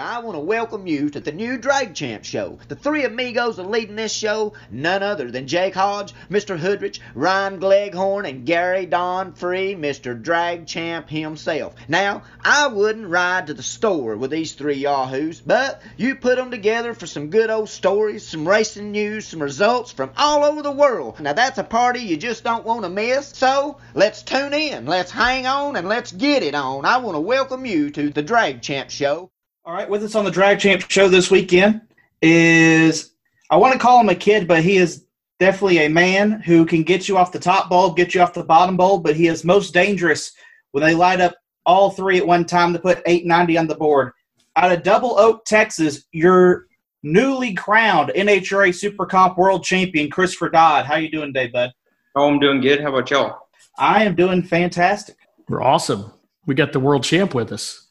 I want to welcome you to the new Drag Champ Show. The three amigos are leading this show, none other than Jake Hodge, Mr. Hoodrich, Ryan Gleghorn, and Gary Don Free, Mr. Drag Champ himself. Now, I wouldn't ride to the store with these three yahoos, but you put them together for some good old stories, some racing news, some results from all over the world. Now, that's a party you just don't want to miss. So, let's tune in, let's hang on, and let's get it on. I want to welcome you to the Drag Champ Show. All right, with us on the Drag Champ show this weekend is I want to call him a kid, but he is definitely a man who can get you off the top bulb, get you off the bottom bulb, but he is most dangerous when they light up all three at one time to put 890 on the board. Out of Double Oak, Texas, your newly crowned NHRA Super Comp World Champion, Christopher Dodd. How you doing today, bud? Oh, I'm doing good. How about y'all? I am doing fantastic. We're awesome. We got the world champ with us.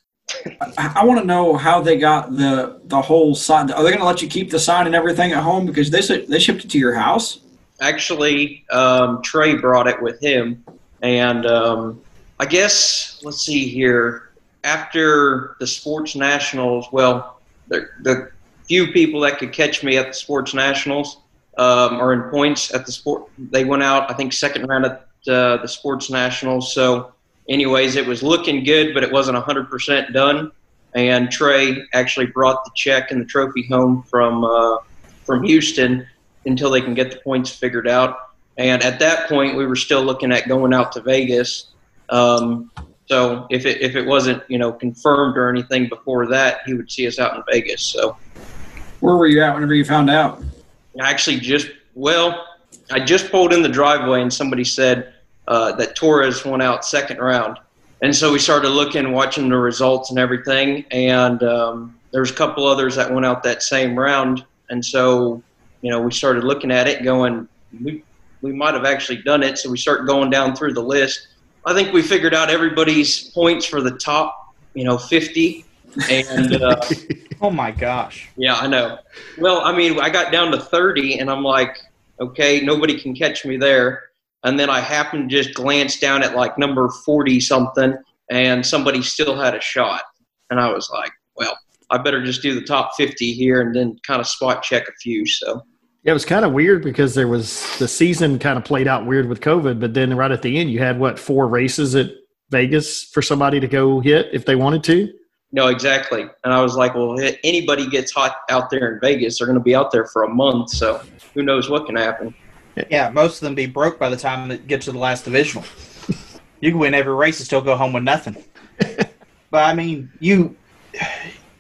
I, I want to know how they got the the whole sign. Are they going to let you keep the sign and everything at home because they they shipped it to your house? Actually, um, Trey brought it with him, and um, I guess let's see here. After the sports nationals, well, the, the few people that could catch me at the sports nationals um, in points at the sport, they went out. I think second round at uh, the sports nationals. So, anyways, it was looking good, but it wasn't hundred percent done. And Trey actually brought the check and the trophy home from uh, from Houston until they can get the points figured out. And at that point, we were still looking at going out to Vegas. Um, so if it if it wasn't you know confirmed or anything before that, he would see us out in Vegas. So Where were you at whenever you found out? I actually just well, I just pulled in the driveway and somebody said uh, that Torres went out second round, and so we started looking, watching the results and everything, and um, there was a couple others that went out that same round, and so you know we started looking at it, going we we might have actually done it, so we start going down through the list. I think we figured out everybody's points for the top, you know, fifty, and. Uh, Oh my gosh. yeah, I know. Well, I mean, I got down to 30, and I'm like, okay, nobody can catch me there. And then I happened to just glance down at like number 40 something, and somebody still had a shot. And I was like, well, I better just do the top 50 here and then kind of spot check a few. So, Yeah, it was kind of weird because there was the season kind of played out weird with COVID, but then right at the end, you had what four races at Vegas for somebody to go hit if they wanted to. no, exactly. And I was like, well, anybody gets hot out there in Vegas, they're going to be out there for a month. So, who knows what can happen. Yeah, most of them be broke by the time it gets to the last divisional. you can win every race and still go home with nothing. but I mean, you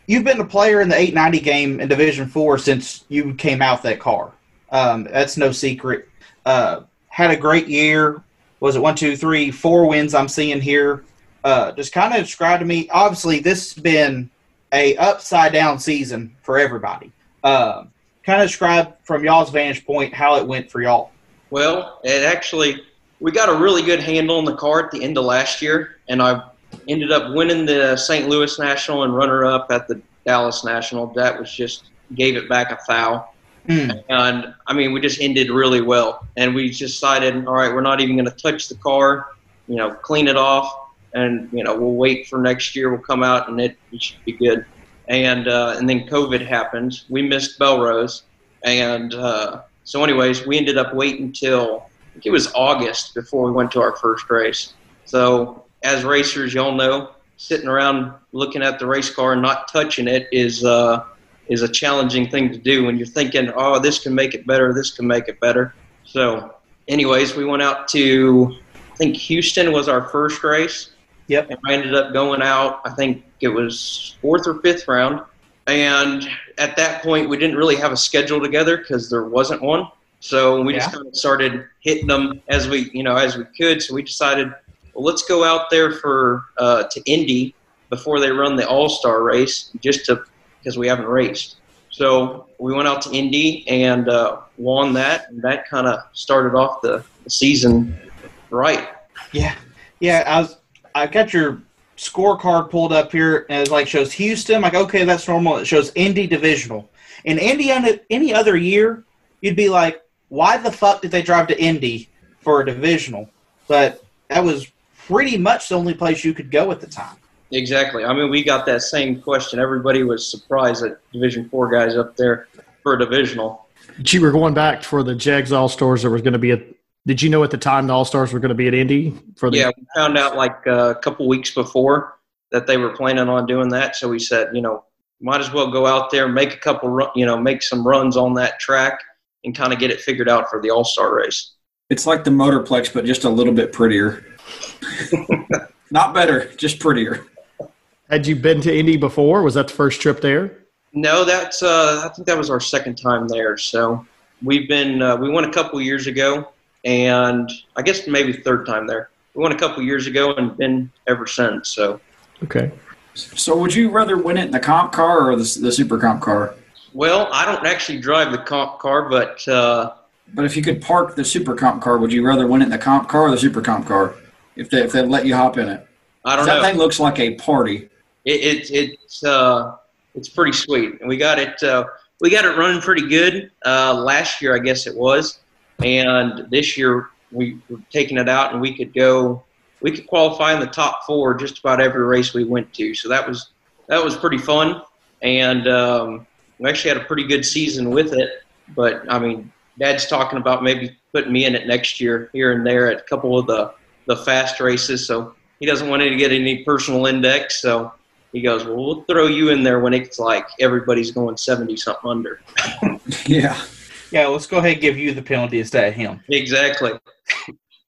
you've been a player in the 890 game in Division Four since you came out that car. Um, that's no secret. Uh, had a great year. Was it one, two, three, four wins? I'm seeing here. Uh, just kind of describe to me. Obviously, this has been a upside down season for everybody. Uh, kind of describe from y'all's vantage point how it went for y'all. Well, it actually, we got a really good handle on the car at the end of last year, and I ended up winning the St. Louis National and runner up at the Dallas National. That was just gave it back a foul. Hmm. And I mean, we just ended really well. And we decided, all right, we're not even going to touch the car, you know, clean it off, and you know, we'll wait for next year. We'll come out and it, it should be good. And uh, and then COVID happened. We missed Belle Rose, and uh, so anyways, we ended up waiting till I think it was August before we went to our first race. So as racers, y'all know, sitting around looking at the race car and not touching it is uh, is a challenging thing to do when you're thinking, oh, this can make it better, this can make it better. So, anyways, we went out to I think Houston was our first race. Yep. And I ended up going out. I think it was fourth or fifth round. And at that point, we didn't really have a schedule together because there wasn't one. So we just kind of started hitting them as we, you know, as we could. So we decided, well, let's go out there for uh, to Indy before they run the All Star race, just to because we haven't raced. So we went out to Indy and uh, won that, and that kind of started off the, the season right. Yeah, yeah. I was. I got your scorecard pulled up here, and it like shows Houston. Like, okay, that's normal. It shows Indy divisional. In Indy, on any other year, you'd be like, why the fuck did they drive to Indy for a divisional? But that was pretty much the only place you could go at the time. Exactly. I mean, we got that same question. Everybody was surprised that Division Four guys up there for a divisional. But you were going back for the Jegs All Stars. There was going to be a. Did you know at the time the All Stars were going to be at Indy for the? Yeah, we found out like uh, a couple weeks before that they were planning on doing that. So we said, you know, might as well go out there, make a couple, run, you know, make some runs on that track, and kind of get it figured out for the All Star race. It's like the Motorplex, but just a little bit prettier. Not better, just prettier. Had you been to Indy before? Was that the first trip there? No, that's uh, I think that was our second time there. So we've been uh, we went a couple years ago, and I guess maybe third time there. We went a couple years ago and been ever since. So Okay. So, would you rather win it in the comp car or the, the super comp car? well, I don't actually drive the comp car, but uh, But if you could park the super comp car, would you rather win it in the comp car or the super comp car? If they if they let you hop in it, I don't know. that know. thing looks like a party. it, it it's uh it's pretty sweet and we got it uh, we got it running pretty good uh, last year I guess it was and this year we were taking it out and we could go we could qualify in the top four just about every race we went to. So that was that was pretty fun. And um, we actually had a pretty good season with it. But I mean Dad's talking about maybe putting me in it next year here and there at a couple of the the fast races. So he doesn't want to get any personal index. So he goes, well, we'll throw you in there when it's like everybody's going 70 something under. Yeah. Yeah, let's go ahead and give you the penalty instead of him. Exactly.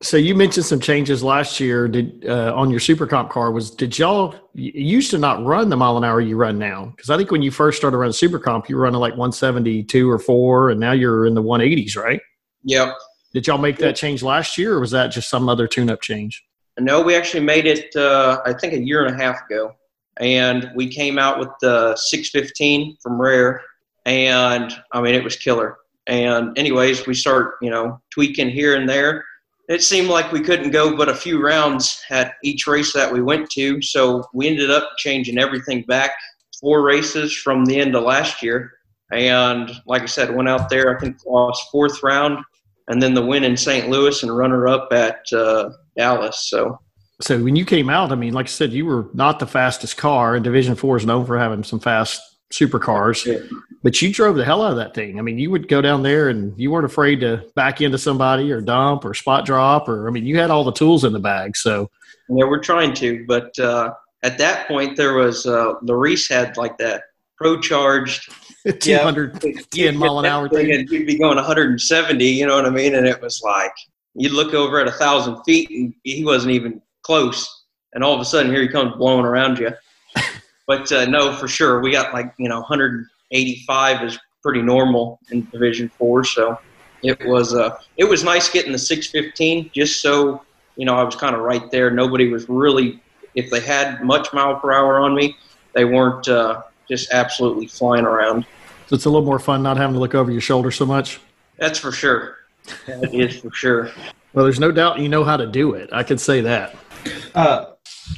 So you mentioned some changes last year. Did uh, on your Super Comp car was did y'all you used to not run the mile an hour you run now? Because I think when you first started running Super Comp, you were running like 172 or four, and now you're in the 180s, right? Yep. Did y'all make that change last year, or was that just some other tune-up change? No, we actually made it, uh, I think, a year and a half ago. And we came out with the 615 from Rare. And, I mean, it was killer. And, anyways, we start, you know, tweaking here and there. It seemed like we couldn't go but a few rounds at each race that we went to. So we ended up changing everything back four races from the end of last year. And, like I said, went out there, I think, lost fourth round. And then the win in St. Louis and runner up at uh, Dallas. So So when you came out, I mean, like I said, you were not the fastest car, and Division Four is known for having some fast supercars. Yeah. But you drove the hell out of that thing. I mean, you would go down there, and you weren't afraid to back into somebody or dump or spot drop, or I mean, you had all the tools in the bag. So yeah, we're trying to, but uh, at that point there was uh, Larice had like that pro charged 210 mile an hour thing. and you'd be going 170. You know what I mean? And it was like you'd look over at a thousand feet and he wasn't even close, and all of a sudden here he comes blowing around you. but uh, no, for sure, we got like you know 185 is pretty normal in Division Four, so it was uh, it was nice getting the 615 just so you know I was kind of right there. Nobody was really if they had much mile per hour on me, they weren't uh, just absolutely flying around. So it's a little more fun not having to look over your shoulder so much. That's for sure. That is for sure. Well, there's no doubt you know how to do it. I could say that. Uh,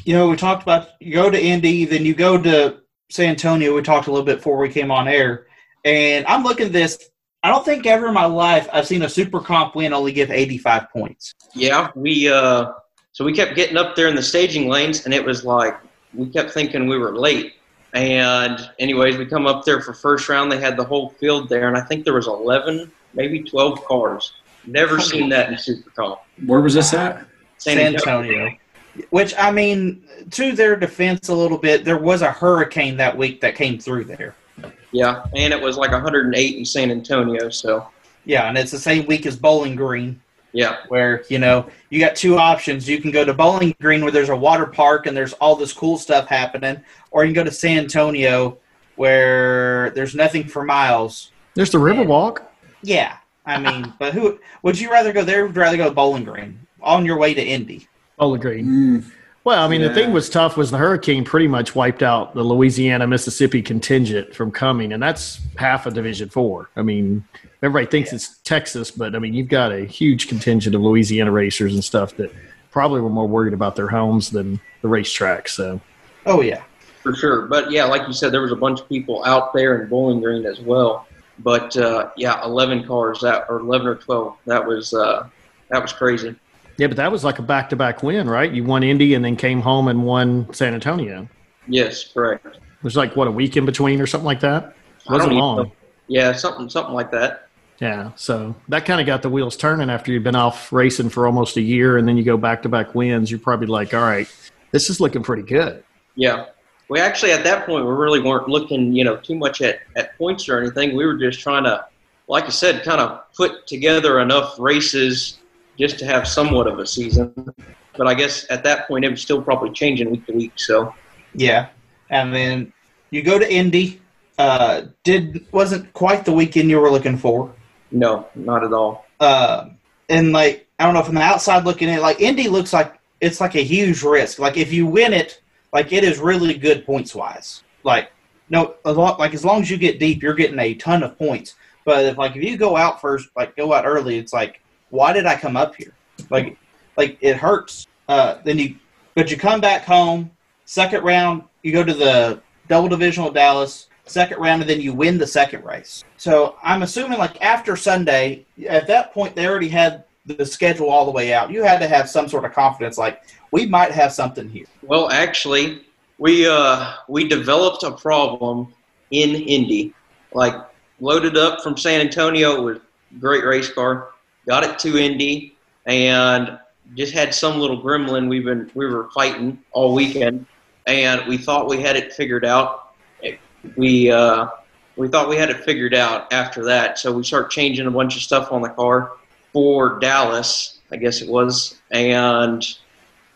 you know, we talked about you go to Indy, then you go to San Antonio. We talked a little bit before we came on air, and I'm looking at this. I don't think ever in my life I've seen a super comp win only give 85 points. Yeah, we uh, so we kept getting up there in the staging lanes, and it was like we kept thinking we were late. And anyways, we come up there for first round. They had the whole field there, and I think there was 11, maybe 12 cars. Never seen that in Super Comp. Where was this at? San San Antonio. Which I mean, to their defense, a little bit, there was a hurricane that week that came through there. Yeah, and it was like 108 in San Antonio. So Yeah, and it's the same week as Bowling Green, yeah, where you know you got two options. You can go to Bowling Green, where there's a water park and there's all this cool stuff happening, or you can go to San Antonio, where there's nothing for miles. There's the Riverwalk. Yeah, I mean, but who would you rather go there? Would you rather go to Bowling Green on your way to Indy? Bowling Green. Mm, Well, I mean, the thing was tough was the hurricane pretty much wiped out the Louisiana Mississippi contingent from coming, and that's half of Division Four. I mean, everybody thinks it's Texas, but I mean, you've got a huge contingent of Louisiana racers and stuff that probably were more worried about their homes than the racetrack. So, Oh yeah, for sure. But yeah, like you said, there was a bunch of people out there in Bowling Green as well. But uh, yeah, 11 cars that or 11 or 12. That was uh, that was crazy. Yeah, but that was like a back-to-back win, right? You won Indy and then came home and won San Antonio. Yes, correct. There's like what a week in between or something like that. I Wasn't long. know. Yeah, something something like that. Yeah, so that kind of got the wheels turning after you've been off racing for almost a year, and then you go back to back wins. You're probably like, all right, this is looking pretty good. Yeah. We actually at that point we really weren't looking, you know, too much at, at points or anything. We were just trying to, like I said, kind of put together enough races just to have somewhat of a season. But I guess at that point it was still probably changing week to week. So Yeah, and then you go to Indy. Uh, did wasn't quite the weekend you were looking for. no, not at all. Uh, and like I don't know from the outside looking in, like Indy looks like it's like a huge risk. Like if you win it, like it is really good points wise. Like no, a lot like as long as you get deep, you're getting a ton of points. But if like if you go out first, like go out early, it's like why did I come up here? Like like it hurts. Uh, then you but you come back home. Second round, you go to the double divisional Dallas. Second round, and then you win the second race. So I'm assuming, like after Sunday, at that point they already had the schedule all the way out. You had to have some sort of confidence, like we might have something here. Well, actually, we uh, we developed a problem in Indy. Like loaded up from San Antonio with great race car, got it to Indy, and just had some little gremlin we've been we were fighting all weekend, and we thought we had it figured out. We uh, we thought we had it figured out after that, so we start changing a bunch of stuff on the car for Dallas, I guess it was, and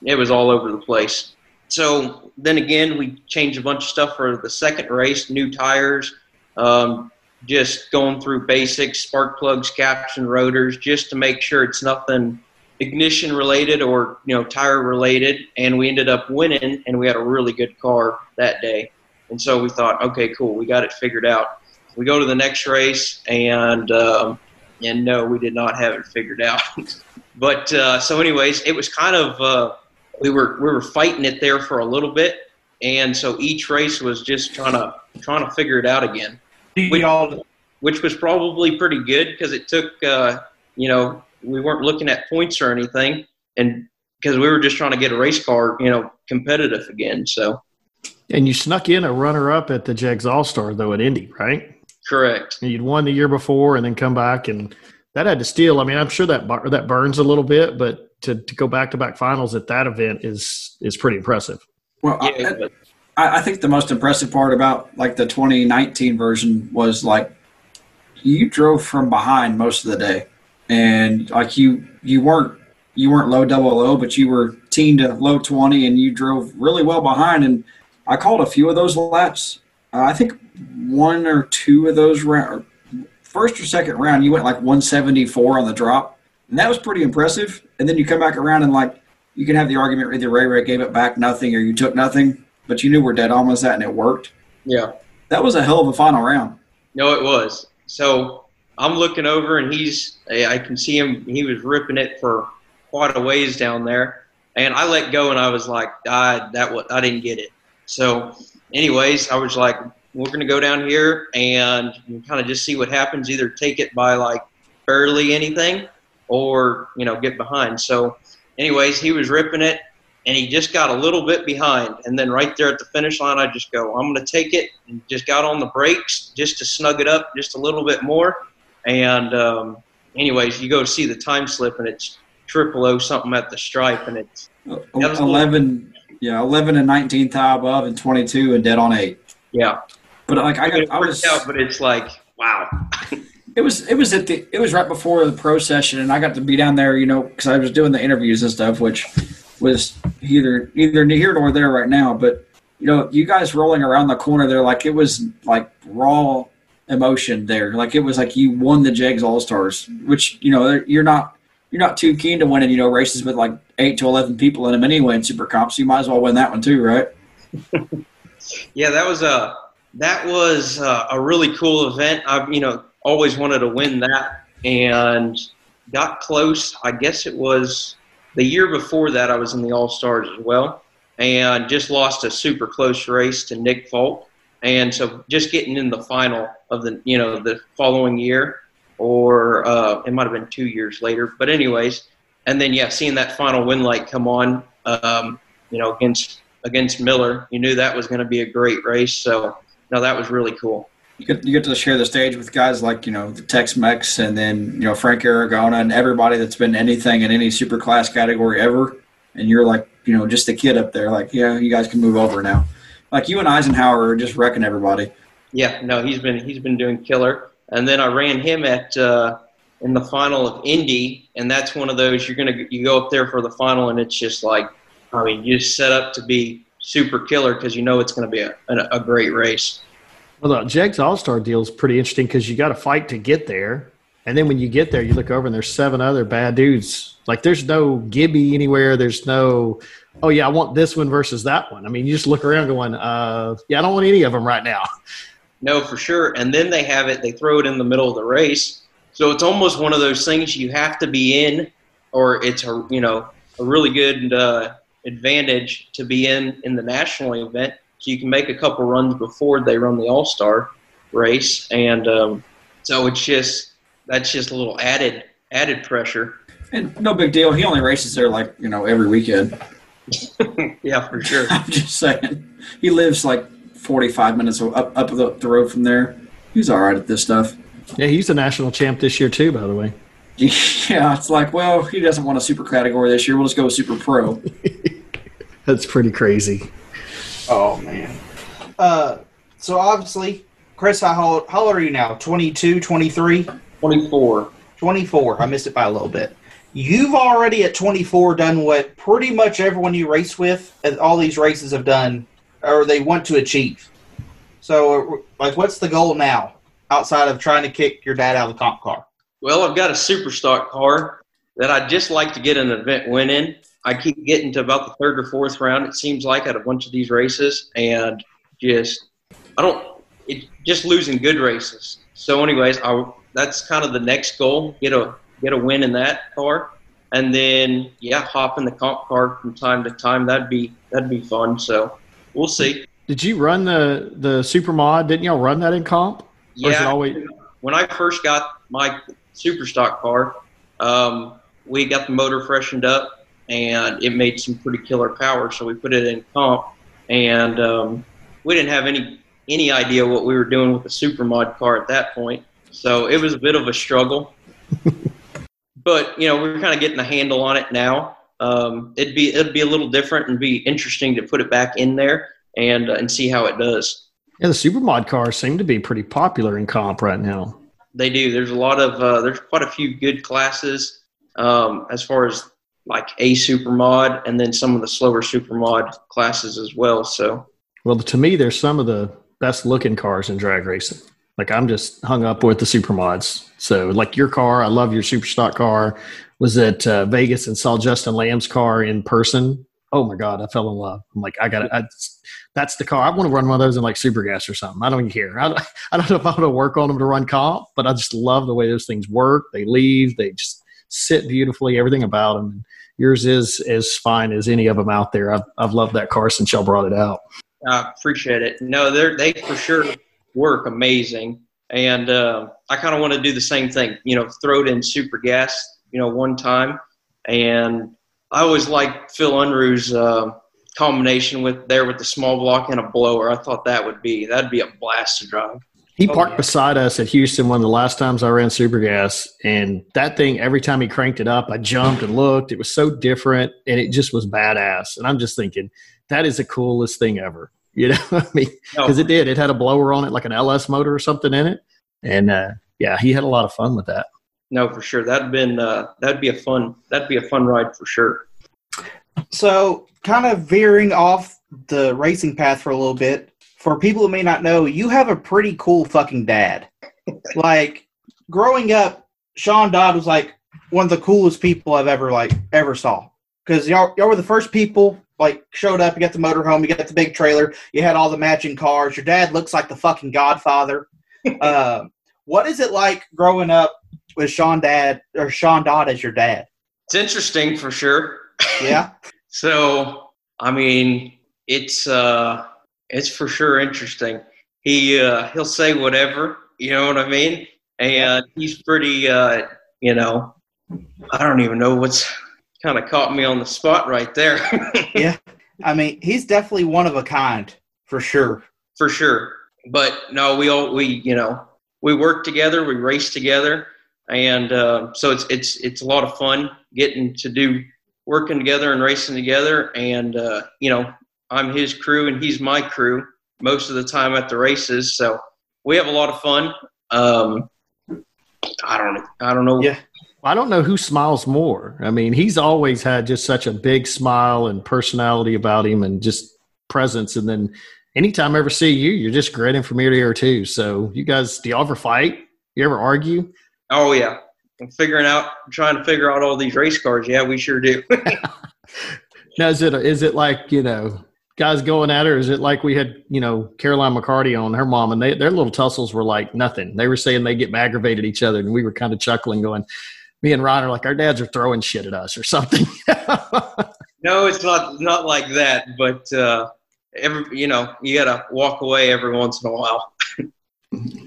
it was all over the place. So then again, we changed a bunch of stuff for the second race, new tires, um, just going through basics, spark plugs, caps, and rotors, just to make sure it's nothing ignition related or you know tire related. And we ended up winning, and we had a really good car that day. And so we thought, okay, cool, we got it figured out. We go to the next race, and um, and no, we did not have it figured out. but uh, so, anyways, it was kind of. Uh, we were we were fighting it there for a little bit, and so each race was just trying to trying to figure it out again, We all which was probably pretty good because it took uh, you know we weren't looking at points or anything, and because we were just trying to get a race car you know competitive again. So And you snuck in a runner up at the Jegs All Star though at Indy, right? correct. And you'd won the year before, and then come back, and that had to steal. I mean, I'm sure that bur- that burns a little bit, but to, to go back to back finals at that event is is pretty impressive. Well, Yeah, I, but I, I think the most impressive part about like the 2019 version was like you drove from behind most of the day, and like you you weren't you weren't low double low, but you were teen to low 20, and you drove really well behind. And I called a few of those laps. Uh, I think one or two of those round, first or second round, you went like 174 on the drop, and that was pretty impressive. And then you come back around and like you can have the argument either Ray Ray gave it back nothing or you took nothing, but you knew where dead on was at and it worked. yeah. That was a hell of a final round. No, it was. So I'm looking over, and he's. I can see him. He was ripping it for quite a ways down there, and I let go, and I was like, I that what I didn't get it. So, anyways, I was like, we're gonna go down here and kind of just see what happens. Either take it by like barely anything, or you know get behind. So, anyways, he was ripping it, and he just got a little bit behind. And then right there at the finish line, I just go, I'm going to take it, and just got on the brakes just to snug it up just a little bit more. And um, anyways, you go see the time slip, and it's triple O something at the stripe, and it's Uh, That was a little- 11, yeah, 11 and 19 thigh above and 22 and dead on eight. yeah, But like I, got, I was, out, but it's like wow, it was, it was at the, it was right before the pro session, and I got to be down there, you know, because I was doing the interviews and stuff, which was either either here nor there right now. But you know, you guys rolling around the corner there, like it was like raw emotion there. Like it was like you won the Jegs All Stars, which you know you're not you're not too keen to winning you know races with like eight to eleven people in them anyway in Super Comp, so you might as well win that one too, right? yeah, that was a that was a, a really cool event. I've you know always wanted to win that, and got close. I guess it was the year before that. I was in the All Stars as well, and just lost a super close race to Nick Folk. And so, just getting in the final of the you know the following year, or uh, it might have been two years later. But anyways, and then yeah, seeing that final win light come on, um, you know, against against Miller. You knew that was going to be a great race. So no, that was really cool. You get, you get to share the stage with guys like you know the Tex-Mex and then you know Frank Aragona and everybody that's been anything in any super class category ever, and you're like you know just a kid up there. Like yeah, you guys can move over now. Like you and Eisenhower are just wrecking everybody. Yeah, no, he's been he's been doing killer. And then I ran him at uh, in the final of Indy, and that's one of those you're gonna you go up there for the final, and it's just like I mean you set up to be super killer because you know it's to be a, a, a great race. Well, the Jegs All Star deal is pretty interesting because you got to fight to get there, and then when you get there, you look over and there's seven other bad dudes. Like there's no Gibby anywhere. There's no, oh yeah, I want this one versus that one. I mean, you just look around going, uh, yeah, I don't want any of them right now. No, for sure. And then they have it. They throw it in the middle of the race, so it's almost one of those things you have to be in, or it's a you know a really good uh, advantage to be in in the national event so you can make a couple runs before they run the All Star race, and um, so it's just that's just a little added added pressure. And no big deal. He only races there like you know every weekend. yeah, for sure. I'm just saying. He lives like 45 minutes up up the, the road from there. He's all right at this stuff. Yeah, he's a national champ this year too, by the way. Yeah, it's like, well, he doesn't want a super category this year. We'll just go with super pro. That's pretty crazy. Oh man. Uh, so obviously, Chris, how old, how old are you now? 22, 23? 24. 24. I missed it by a little bit. You've already at 24 done what pretty much everyone you race with at all these races have done, or they want to achieve. So, like, what's the goal now outside of trying to kick your dad out of the comp car? Well, I've got a super stock car that I'd just like to get an event win in. I keep getting to about the third or fourth round. It seems like at a bunch of these races, and just I don't it just losing good races. So, anyways, I that's kind of the next goal get a get a win in that car, and then yeah, hop in the comp car from time to time. That'd be that'd be fun. So we'll see. Did you run the the super mod? Didn't y'all run that in comp? Or is it Yeah, always when I first got my super stock car, um, we got the motor freshened up and it made some pretty killer power. So we put it in comp, and um, we didn't have any any idea what we were doing with the super mod car at that point. So it was a bit of a struggle. but you know, we're kind of getting a handle on it now. Um, it'd be it'd be a little different and be interesting to put it back in there and uh, and see how it does. Yeah, the super mod cars seem to be pretty popular in comp right now. They do. There's a lot of uh, there's quite a few good classes um, as far as like a super mod and then some of the slower super mod classes as well. So Well, to me, they're some of the best looking cars in drag racing. Like I'm just hung up with the super mods. So, like your car, I love your super stock car. Was at uh, Vegas and saw Justin Lamb's car in person. Oh my god, I fell in love. I'm like, I got to That's the car. I want to run one of those in like super gas or something. I don't even care. I don't, I don't know if I want to work on them to run comp, but I just love the way those things work. They leave. They just sit beautifully. Everything about them. Yours is as fine as any of them out there. I've, I've loved that car since y'all brought it out. I appreciate it. No, they're they for sure work amazing, and uh, I kind of want to do the same thing. You know, throw it in super gas. You know, one time, and I always liked Phil Unruh's uh, combination with there with the small block and a blower. I thought that would be that'd be a blast to drive. He Oh, parked yeah. beside us at Houston one of the last times I ran super gas, and that thing every time he cranked it up, I jumped and looked. It was so different, and it just was badass. And I'm just thinking that is the coolest thing ever. You know, what I mean, No, because it did. It had a blower on it, like an LS motor or something in it, and uh, yeah, he had a lot of fun with that. no, for sure. That'd been uh, that'd be a fun that'd be a fun ride for sure. So, kind of veering off the racing path for a little bit, for people who may not know, you have a pretty cool fucking dad. like, growing up, Sean Dodd was like one of the coolest people I've ever like ever saw. Because y'all, y'all were the first people like showed up. You got the motorhome, you got the big trailer, you had all the matching cars. Your dad looks like the fucking Godfather. uh, what is it like growing up with Sean Dad or Sean Dodd as your dad? It's interesting for sure. Yeah. So, I mean, it's uh, it's for sure interesting. He uh, he'll say whatever, you know what I mean, and he's pretty, uh, you know, I don't even know what's kind of caught me on the spot right there. Yeah. I mean, he's definitely one of a kind for sure. for sure. But no, we all we you know we work together, we race together, and uh, so it's it's it's a lot of fun getting to do working together and racing together. And uh, you know, I'm his crew and he's my crew most of the time at the races, so we have a lot of fun. Um, I don't I don't know. Yeah. I don't know who smiles more. I mean, he's always had just such a big smile and personality about him and just presence. And then anytime I ever see you, you're just grinning from ear to ear too. So you guys, do you ever fight? You ever argue? Oh yeah, I'm figuring out, trying to figure out all these race cars. Yeah, we sure do. Now, is it is it like you know guys going at her? Is it like we had you know Caroline McCarty on her mom and they, their little tussles were like nothing. They were saying they get aggravated at each other, and we were kind of chuckling, going, "Me and Ron are like our dads are throwing shit at us or something." no, it's not not like that, but uh, every you know you gotta walk away every once in a while.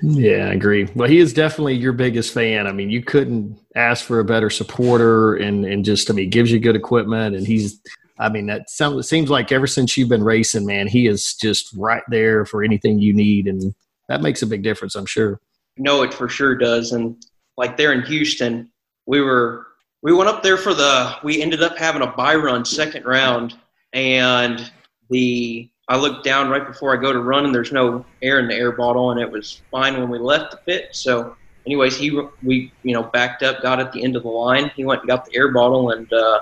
Yeah, I agree. Well, he is definitely your biggest fan. I mean, you couldn't ask for a better supporter, and and just I mean, gives you good equipment, and he's. I mean, that sounds. It seems like ever since you've been racing, man, he is just right there for anything you need, and that makes a big difference. I'm sure. No, it for sure does. And like there in Houston, we were we went up there for the we ended up having a buy run second round, and the I looked down right before I go to run, and there's no air in the air bottle, and it was fine when we left the pit. So, anyways, he we you know backed up, got at the end of the line. He went and got the air bottle, and uh,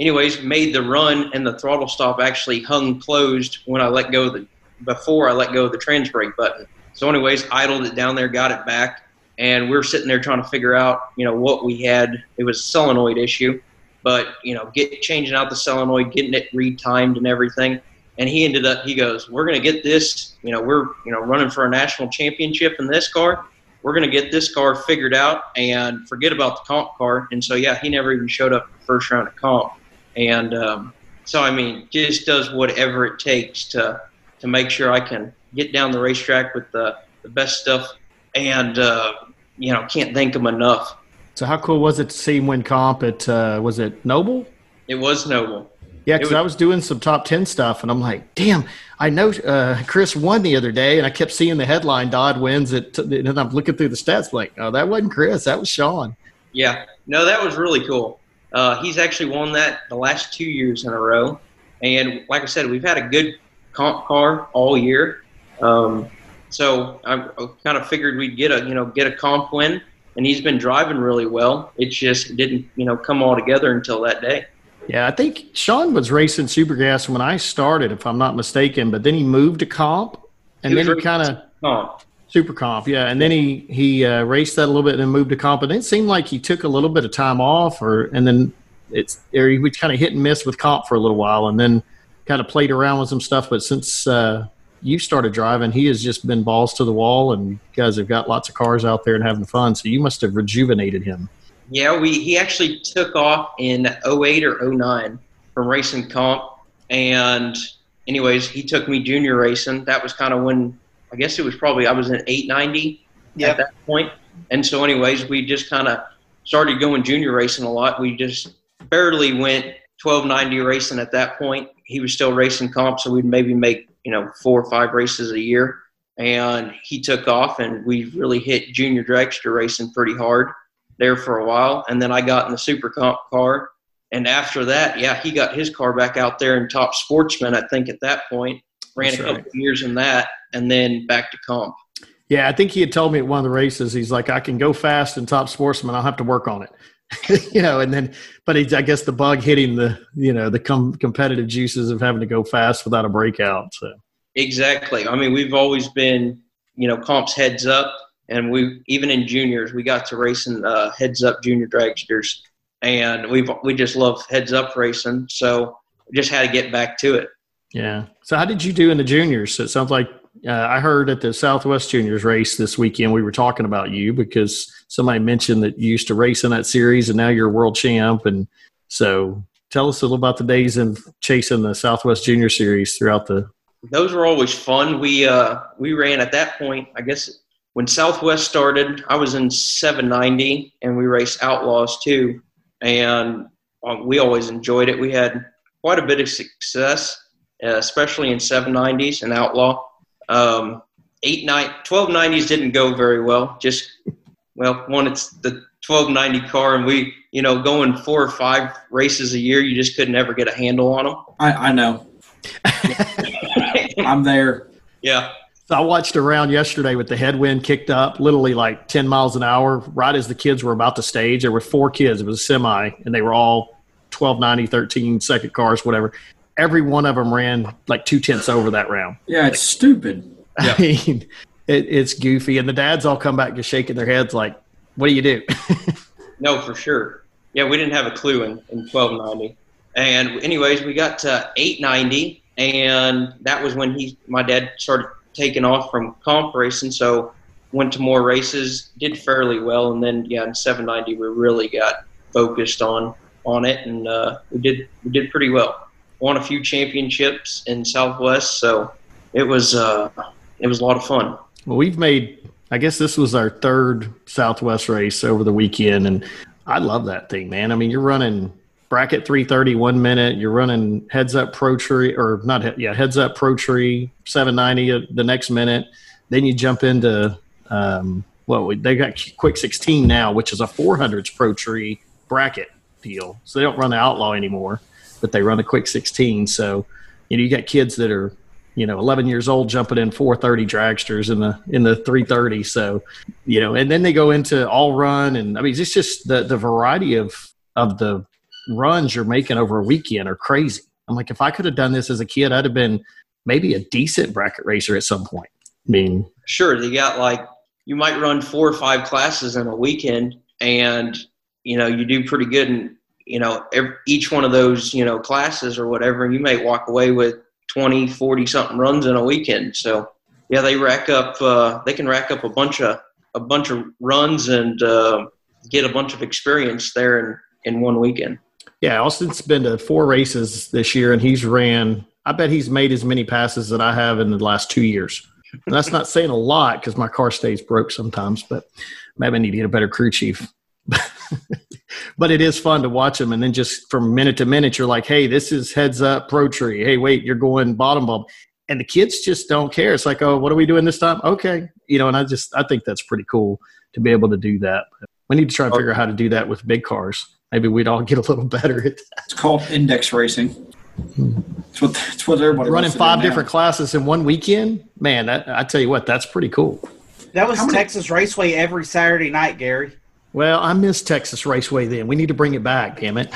anyways made the run, and the throttle stop actually hung closed when I let go the before I let go of the trans brake button. So, anyways, idled it down there, got it back, and we were sitting there trying to figure out you know what we had. It was a solenoid issue, but you know, get changing out the solenoid, getting it retimed and everything and he ended up he goes we're going to get this you know we're you know running for a national championship in this car we're going to get this car figured out and forget about the comp car and so yeah he never even showed up first round of comp and um, so i mean just does whatever it takes to to make sure i can get down the racetrack with the, the best stuff and uh, you know can't thank him enough So how cool was it to see him win comp at uh, was it Noble? it was noble Yeah, because I was doing some top ten stuff, and I'm like, damn, I know uh, Chris won the other day, and I kept seeing the headline Dodd wins it, and I'm looking through the stats, like, oh, that wasn't Chris, that was Sean. Yeah, no, that was really cool. Uh, he's actually won that the last two years in a row, and like I said, we've had a good comp car all year. Um, so I, kind of figured we'd get a you know get a comp win, and he's been driving really well. It just didn't you know come all together until that day. Yeah, I think Sean was racing Supergas when I started, if I'm not mistaken, but then he moved to comp, and He then he kind of Comp. Super comp, yeah, and then he he uh, raced that a little bit and then moved to comp, and it seemed like he took a little bit of time off, or and then it's or he was kind of hit and miss with comp for a little while, and then kind of played around with some stuff. But since uh, you started driving, he has just been balls to the wall, and you guys have got lots of cars out there and having fun. So you must have rejuvenated him. Yeah, we he actually took off in 08 or 09 from racing comp, and anyways, he took me junior racing. That was kind of when I guess it was probably I was in 890 Yep. at that point, and so anyways, we just kind of started going junior racing a lot. We just barely went 1290 racing at that point. He was still racing comp, so we'd maybe make you know four or five races a year. And he took off, and we really hit junior dragster racing pretty hard there for a while. And then I got in the super comp car. And after that, yeah, he got his car back out there in top sportsman, I think at that point. Ran That's a couple right. of years in that and then back to comp. Yeah, I think he had told me at one of the races, he's like, I can go fast in top sportsman. I'll have to work on it. you know, and then, but he, I guess the bug hitting the, you know, the com- competitive juices of having to go fast without a breakout. So, Exactly. I mean, we've always been, you know, comps heads up, and we even in juniors we got to racing uh, heads up junior dragsters, and we've we just love heads up racing. So just had to get back to it. yeah. So, how did you do in the juniors? So it sounds like uh, I heard at the Southwest Juniors race this weekend, we were talking about you because somebody mentioned that you used to race in that series and now you're a world champ. And so, tell us a little about the days of chasing the Southwest Junior Series throughout the those were always fun. We uh, we ran at that point. I guess when Southwest started, I was in 790, and we raced Outlaws too, and um, we always enjoyed it. We had quite a bit of success, uh, especially in 790s and outlaw. Um, eight nine, 1290s didn't go very well. Just well, one it's the 1290 car, and we you know going four or five races a year, you just couldn't ever get a handle on them. I, I know. I'm there. Yeah, So I watched a round yesterday with the headwind kicked up, literally like 10 miles an hour, right as the kids were about to stage. There were four kids. It was a semi, and they were all 1290, 13 second cars, whatever. Every one of them ran like two tenths over that round. Yeah, it's stupid. Yeah. I mean, it, it's goofy. And the dads all come back just shaking their heads like, what do you do? No, for sure. Yeah, we didn't have a clue in, in 1290. And anyways, we got to 890, and that was when he, my dad, started taking off from comp racing. So went to more races, did fairly well, and then yeah, in 790 we really got focused on on it, and uh, we did we did pretty well. Won a few championships in Southwest, so it was uh, it was a lot of fun. Well, we've made, I guess this was our third Southwest race over the weekend, and I love that thing, man. I mean, you're running bracket 330 one minute, you're running heads up pro tree, or not, yeah, heads up pro tree 790 the next minute. Then you jump into, um, well, they got quick 16 now, which is a 400s pro tree bracket deal. So they don't run the outlaw anymore, but they run a quick 16. So, you know, you got kids that are you know 11 years old jumping in 430 dragsters in the in the 330 so you know and then they go into all run and i mean it's just the the variety of of the runs you're making over a weekend are crazy. I'm like if i could have done this as a kid i'd have been maybe a decent bracket racer at some point. I mean sure you got like you might run four or five classes in a weekend and you know you do pretty good in you know every, each one of those you know classes or whatever you may walk away with 20 40 something runs in a weekend. So yeah they rack up uh, they can rack up a bunch of a bunch of runs and uh, get a bunch of experience there in in one weekend. Yeah austin's been to four races this year and he's ran i bet he's made as many passes that i have in the last two years. And that's not saying a lot because my car stays broke sometimes but maybe i need to get a better crew chief but it is fun to watch them and then just from minute to minute you're like hey this is heads up pro tree. Hey wait you're going bottom bulb and the kids just don't care. It's like oh what are we doing this time? Okay. You know and i just i think that's pretty cool to be able to do that. We need to try and figure out how to do that with big cars. Maybe we'd all get a little better at that. It's called index racing. It's what it's what everybody running wants to five now. different classes in one weekend? Man that, i tell you what that's pretty cool. That was Texas Raceway every Saturday night, Gary. Well, I miss Texas Raceway. Then we need to bring it back. Damn it!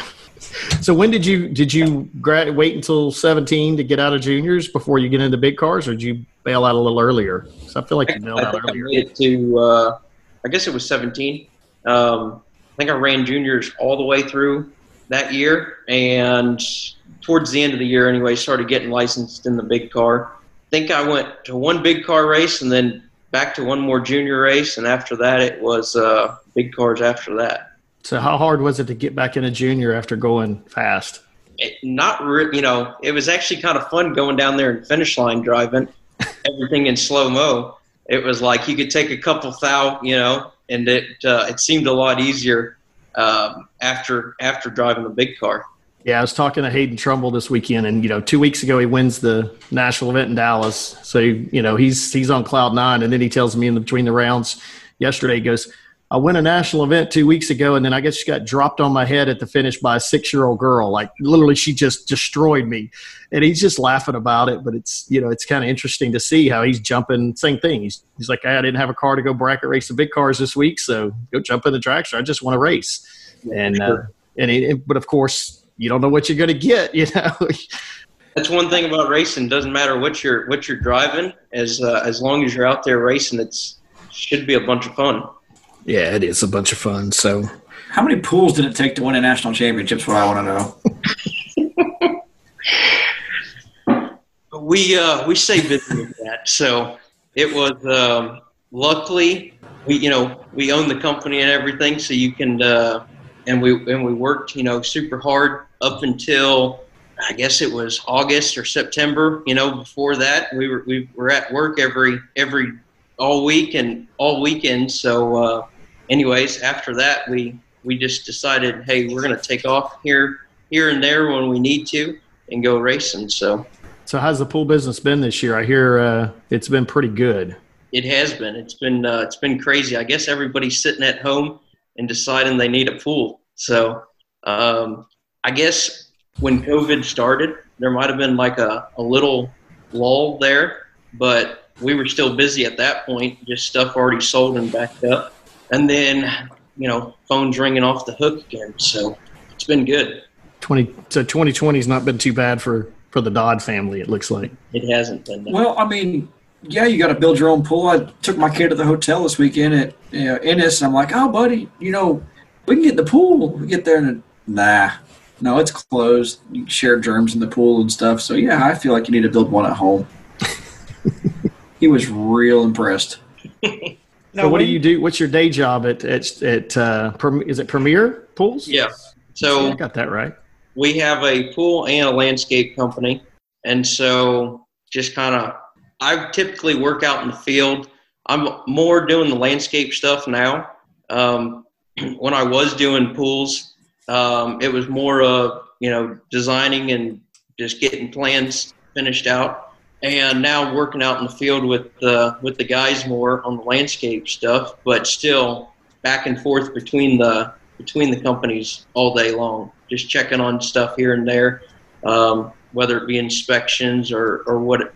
So when did you did you gra- wait until seventeen to get out of juniors before you get into big cars, or did you bail out a little earlier? So I feel like you bailed I out I earlier. made to, uh, I guess it was 17. Um, I think I ran juniors all the way through that year, and towards the end of the year, anyway, started getting licensed in the big car. I think I went to one big car race and then back to one more junior race, and after that, it was uh, big cars after that. So how hard was it to get back into junior after going fast? It, not really, you know, it was actually kind of fun going down there and finish line driving, everything in slow mo. It was like you could take a couple thou, you know, and it uh, it seemed a lot easier um, after after driving the big car. Yeah, I was talking to Hayden Trumbull this weekend, and you know, two weeks ago he wins the national event in Dallas. So you know he's he's on cloud nine, and then he tells me in between the rounds yesterday, he goes, "I won a national event two weeks ago, and then I guess she got dropped on my head at the finish by a six year old girl. Like literally, she just destroyed me." And he's just laughing about it, but it's you know it's kind of interesting to see how he's jumping. Same thing. He's he's like, "I didn't have a car to go bracket race the big cars this week, so go jump in the dragster. I just want to race." And uh, and it, but of course you don't know what you're going to get, you know. That's one thing about racing. Doesn't matter what you're what you're driving, as uh, as long as you're out there racing, it's should be a bunch of fun. Yeah, it is a bunch of fun. So How many pools did it take to win a national championship? What I want to know. we uh, we stay busy with that. So it was um, luckily we you know we own the company and everything, so you can uh, and we and we worked you know super hard up until I guess it was August or September. You know, before that we were we were at work every every all week and all weekend. So, uh, anyways, after that we we just decided, hey, we're going to take off here here and there when we need to and go racing. So. So how's the pool business been this year? I hear uh, it's been pretty good. It has been. It's been uh, it's been crazy. I guess everybody's sitting at home and deciding they need a pool. So um, I guess when COVID started, there might have been like a, a little lull there, but we were still busy at that point. Just stuff already sold and backed up, and then you know phones ringing off the hook again. So it's been good. Twenty so twenty twenty's not been too bad for for the Dodd family. It looks like. It hasn't been. no. Well, I mean, yeah, you got to build your own pool. I took my kid to the hotel this weekend at you know, Ennis, and I'm like, oh, buddy, you know, we can get in the pool. We get there, and nah, no, it's closed. You share germs in the pool and stuff. So yeah, I feel like you need to build one at home. he was real impressed. so what do you do? What's your day job at at at uh, is it Premier Pools? yeah. I So got that right. we have a pool and a landscape company, and so just kind of I typically work out in the field. I'm more doing the landscape stuff now. Um, when I was doing pools, um, it was more of you know designing and just getting plans finished out. And now working out in the field with uh, with the guys more on the landscape stuff, but still back and forth between the between the companies all day long, just checking on stuff here and there, um, whether it be inspections or or what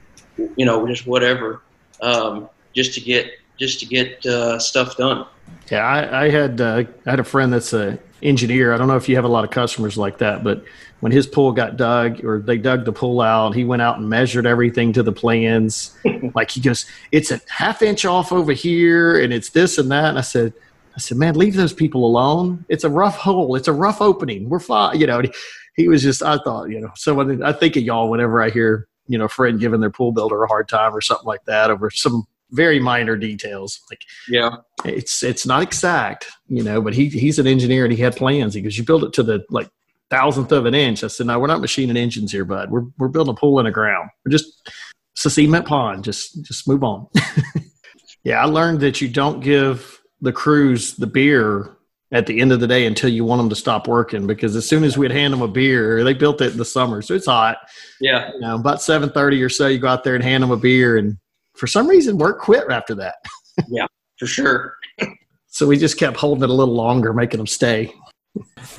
you know, just whatever, um, just to get just to get uh, stuff done. Yeah, I, I had uh, I had a friend that's a engineer. I don't know if you have a lot of customers like that, but when his pool got dug or they dug the pool out, he went out and measured everything to the plans. like he goes, it's a half inch off over here, and it's this and that. And I said, I said, man, leave those people alone. It's a rough hole. It's a rough opening. We're fine. You know, and he, he was just. I thought, you know, so when, I think of y'all whenever I hear you know a friend giving their pool builder a hard time or something like that over some very minor details. Like Yeah, it's it's not exact, you know, but he he's an engineer and he had plans. He goes, You build it to the like thousandth of an inch. I said, No, we're not machining engines here, bud. We're we're building a pool in the ground. We're just it's a cement pond. Just just move on. yeah, I learned that you don't give the crews the beer at the end of the day until you want them to stop working because as soon as we'd hand them a beer, they built it in the summer, so it's hot. yeah, You know, about seven thirty or so, you go out there and hand them a beer, and for some reason, work quit after that. Yeah, for sure. So we just kept holding it a little longer, making them stay.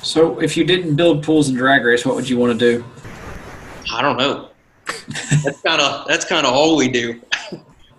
So if you didn't build pools and drag race, what would you want to do? I don't know. that's kind of that's kind of all we do.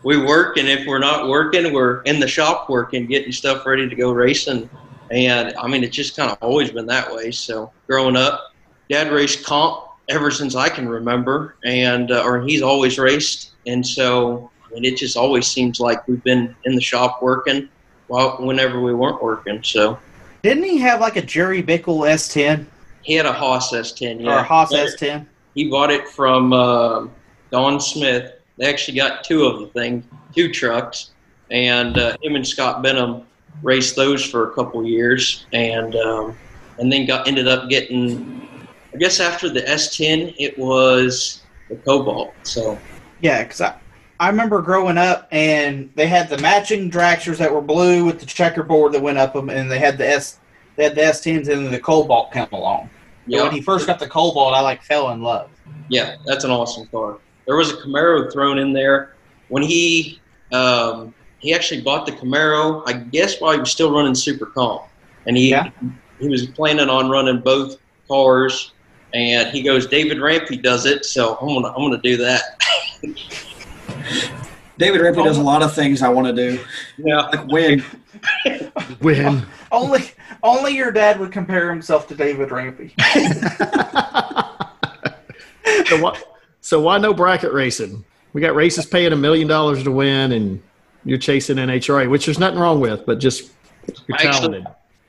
we work, and if we're not working, we're in the shop working, getting stuff ready to go racing. And I mean, it's just kind of always been that way. So growing up, Dad raced comp ever since I can remember, and uh, or he's always raced, and so I mean, it just always seems like we've been in the shop working, while whenever we weren't working. So Didn't he have like a Jerry Bickle S10 he had a Haas S10, or yeah, a Haas But- S10? He bought it from uh, Don Smith. They actually got two of the thing, two trucks, and uh, him and Scott Benham raced those for a couple years, and um, and then got ended up getting. I guess after the S10, it was the Cobalt. So Yeah, because I, I remember growing up and they had the matching dragsters that were blue with the checkerboard that went up them, and they had the S, they had the S10s and then the Cobalt come along. Yeah, When he first got the Cobalt, I like fell in love. yeah, that's an awesome car. There was a Camaro thrown in there when he um, he actually bought the Camaro. I guess while he was still running Super Comp, and he Yeah. he was planning on running both cars. And he goes, David Rampy does it, so I'm gonna I'm gonna do that. David Rampy does a lot of things I want to do, yeah, like win. Win. Only, only your dad would compare himself to David Rampy. so why, so why no bracket racing? We got races paying a million dollars to win, and you're chasing NHRA, which there's nothing wrong with, but just you're Actually- talented.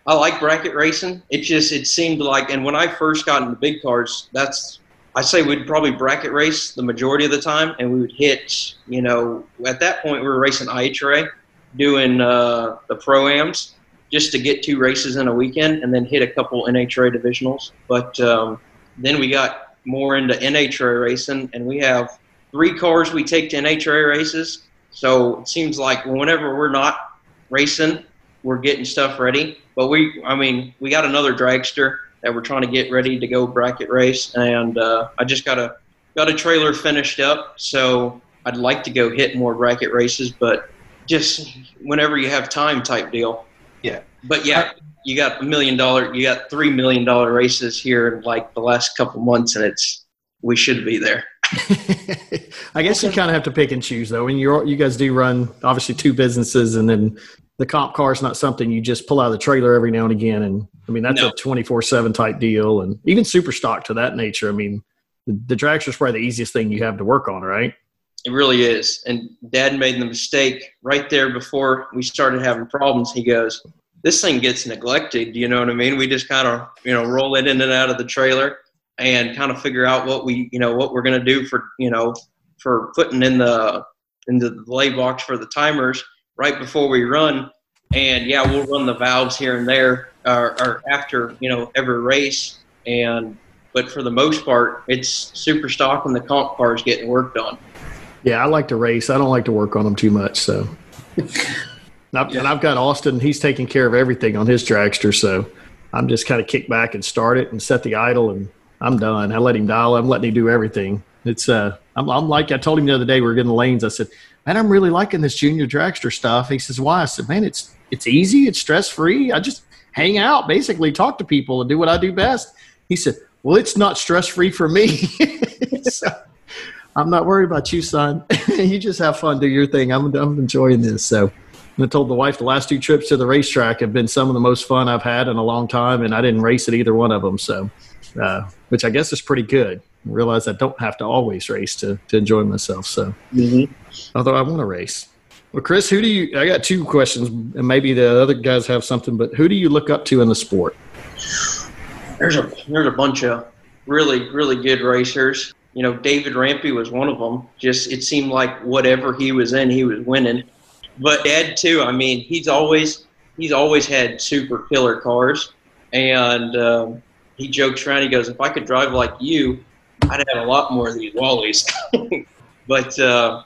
I like bracket racing. It just it seemed like, and when I first got into big cars, that's I say we'd probably bracket race the majority of the time, and we would hit. You know, at that point we were racing IHRA, doing uh, the pro ams just to get two races in a weekend, and then hit a couple NHRA divisionals. But um, then we got more into NHRA racing, and we have three cars we take to NHRA races. So it seems like whenever we're not racing, we're getting stuff ready. But we, I mean, we got another dragster that we're trying to get ready to go bracket race, and uh, I just gotta got a trailer finished up, so I'd like to go hit more bracket races, but just whenever you have time type deal. Yeah. But yeah, you got a million dollar, you got three million dollar races here in like the last couple months, and it's we should be there. I guess you kind of have to pick and choose though. And you you guys do run obviously two businesses, and then the comp car is not something you just pull out of the trailer every now and again. And I mean that's No. a twenty four seven type deal, and even super stock to that nature. I mean, the, the dragster is probably the easiest thing you have to work on, right? It really is. And Dad made the mistake right there before we started having problems. He goes, "This thing gets neglected." You know what I mean? We just kind of you know roll it in and out of the trailer and kind of figure out what we you know what we're gonna do for you know for putting in the in the delay box for the timers right before we run. And yeah, we'll run the valves here and there, or, or after you know every race. And but for the most part, it's super stock and the comp cars getting worked on. Yeah, I like to race. I don't like to work on them too much. So, and I've, and I've got Austin. He's taking care of everything on his dragster. So, I'm just kind of kick back and start it and set the idle, and I'm done. I let him dial. I'm letting him do everything. It's uh, I'm, I'm like I told him the other day we were getting lanes. I said, man, I'm really liking this junior dragster stuff. He says, why? I said, man, it's it's easy. It's stress free. I just hang out, basically talk to people and do what I do best. He said, well, it's not stress free for me. so, I'm not worried about you, son. you just have fun, do your thing. I'm, I'm enjoying this. So I told the wife the last two trips to the racetrack have been some of the most fun I've had in a long time, and I didn't race at either one of them. So, uh, which I guess is pretty good. I realize I don't have to always race to, to enjoy myself. So, although I want to race. Well, Chris, who do you? I got two questions, and maybe the other guys have something, but who do you look up to in the sport? There's a there's a bunch of really really good racers. You know, David Rampy was one of them. Just it seemed like whatever he was in, he was winning. But Ed too. I mean, he's always he's always had super killer cars, and um, he jokes around. He goes, "If I could drive like you, I'd have a lot more of these Wallies." but uh,